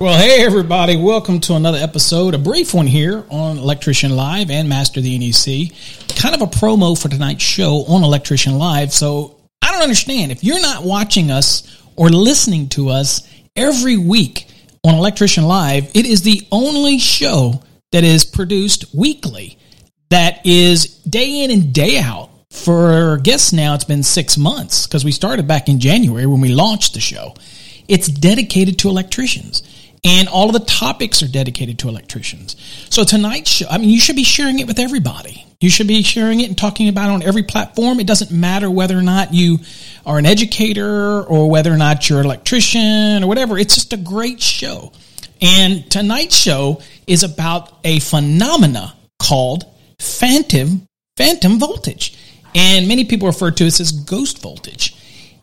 Well, hey everybody, welcome to another episode, a brief one here on Electrician Live and Master the NEC. Kind of a promo for tonight's show on Electrician Live. So I don't understand if you're not watching us or listening to us every week on Electrician Live, it is the only show that is produced weekly that is day in and day out. For I guess now it's been six months because we started back in January when we launched the show. It's dedicated to electricians and all of the topics are dedicated to electricians. So tonight's show, I mean, you should be sharing it with everybody. You should be sharing it and talking about it on every platform. It doesn't matter whether or not you are an educator or whether or not you're an electrician or whatever. It's just a great show. And tonight's show is about a phenomena called phantom phantom voltage. And many people refer to it as ghost voltage.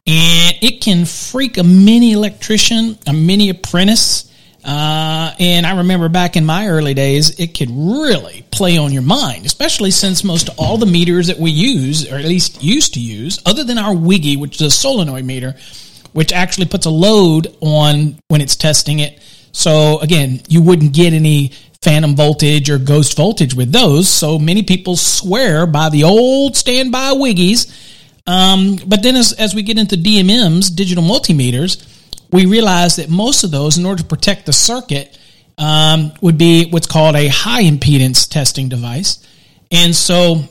And it can freak a mini electrician, a mini apprentice, uh, and I remember back in my early days, it could really play on your mind, especially since most all the meters that we use, or at least used to use, other than our Wiggy, which is a solenoid meter, which actually puts a load on when it's testing it. So again, you wouldn't get any phantom voltage or ghost voltage with those. So many people swear by the old standby Wiggies. Um, but then as, as we get into DMMs, digital multimeters, we realized that most of those, in order to protect the circuit, um, would be what's called a high impedance testing device. And so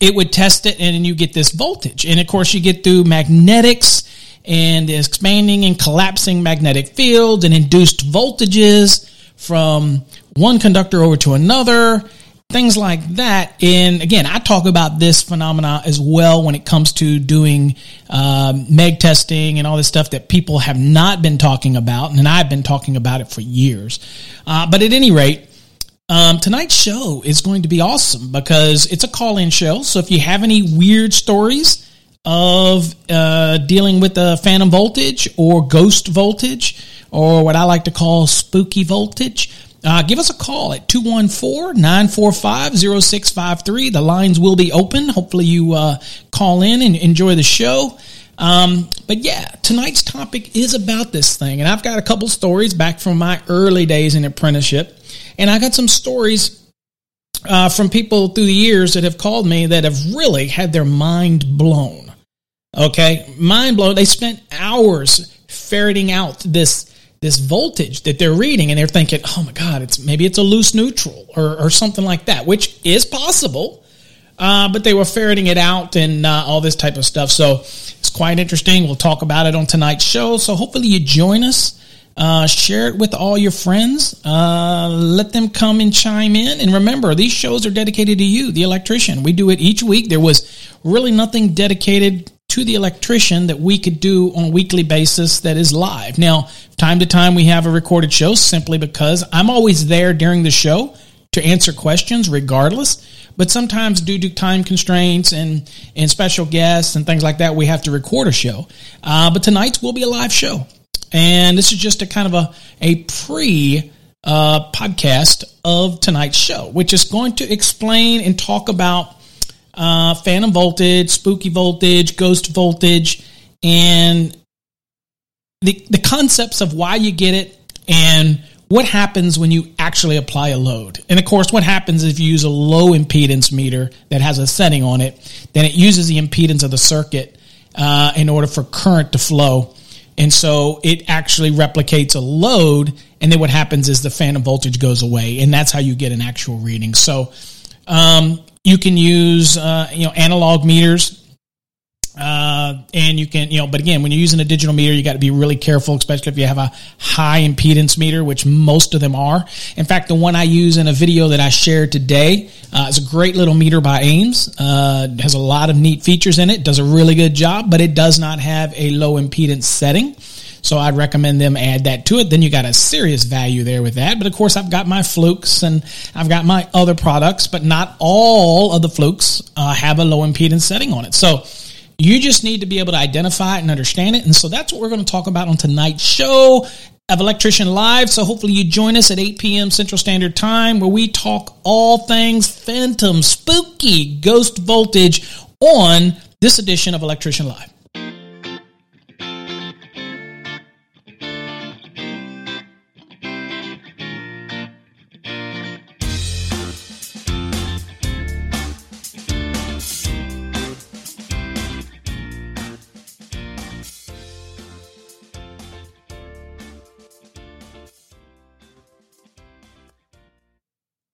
it would test it, and then you get this voltage. And of course, you get through magnetics and expanding and collapsing magnetic fields and induced voltages from one conductor over to another things like that. And again, I talk about this phenomena as well when it comes to doing um, meg testing and all this stuff that people have not been talking about, and I've been talking about it for years. Uh, but at any rate, um, tonight's show is going to be awesome because it's a call-in show. So if you have any weird stories of uh, dealing with the phantom voltage or ghost voltage or what I like to call spooky voltage uh, give us a call at 214-945-0653. The lines will be open. Hopefully you uh, call in and enjoy the show. Um, but yeah, tonight's topic is about this thing. And I've got a couple stories back from my early days in apprenticeship. And I got some stories uh, from people through the years that have called me that have really had their mind blown. Okay, mind blown. They spent hours ferreting out this this voltage that they're reading and they're thinking, oh my God, it's maybe it's a loose neutral or, or something like that, which is possible. Uh, but they were ferreting it out and uh, all this type of stuff. So it's quite interesting. We'll talk about it on tonight's show. So hopefully you join us. Uh, share it with all your friends. Uh, let them come and chime in. And remember, these shows are dedicated to you, the electrician. We do it each week. There was really nothing dedicated to the electrician that we could do on a weekly basis that is live. Now, time to time we have a recorded show simply because I'm always there during the show to answer questions regardless. But sometimes due to time constraints and, and special guests and things like that, we have to record a show. Uh, but tonight's will be a live show. And this is just a kind of a, a pre uh, podcast of tonight's show, which is going to explain and talk about uh, phantom voltage, spooky voltage, ghost voltage, and the the concepts of why you get it and what happens when you actually apply a load. And of course, what happens if you use a low impedance meter that has a setting on it, then it uses the impedance of the circuit uh, in order for current to flow. And so it actually replicates a load. And then what happens is the phantom voltage goes away. And that's how you get an actual reading. So um, you can use uh, you know analog meters. Uh, and you can, you know, but again, when you're using a digital meter, you got to be really careful, especially if you have a high impedance meter, which most of them are. In fact, the one I use in a video that I shared today uh, is a great little meter by Ames. Uh, has a lot of neat features in it. Does a really good job, but it does not have a low impedance setting. So I'd recommend them add that to it. Then you got a serious value there with that. But of course, I've got my flukes and I've got my other products, but not all of the flukes uh, have a low impedance setting on it. So you just need to be able to identify it and understand it. And so that's what we're going to talk about on tonight's show of Electrician Live. So hopefully you join us at 8 p.m. Central Standard Time where we talk all things phantom, spooky, ghost voltage on this edition of Electrician Live.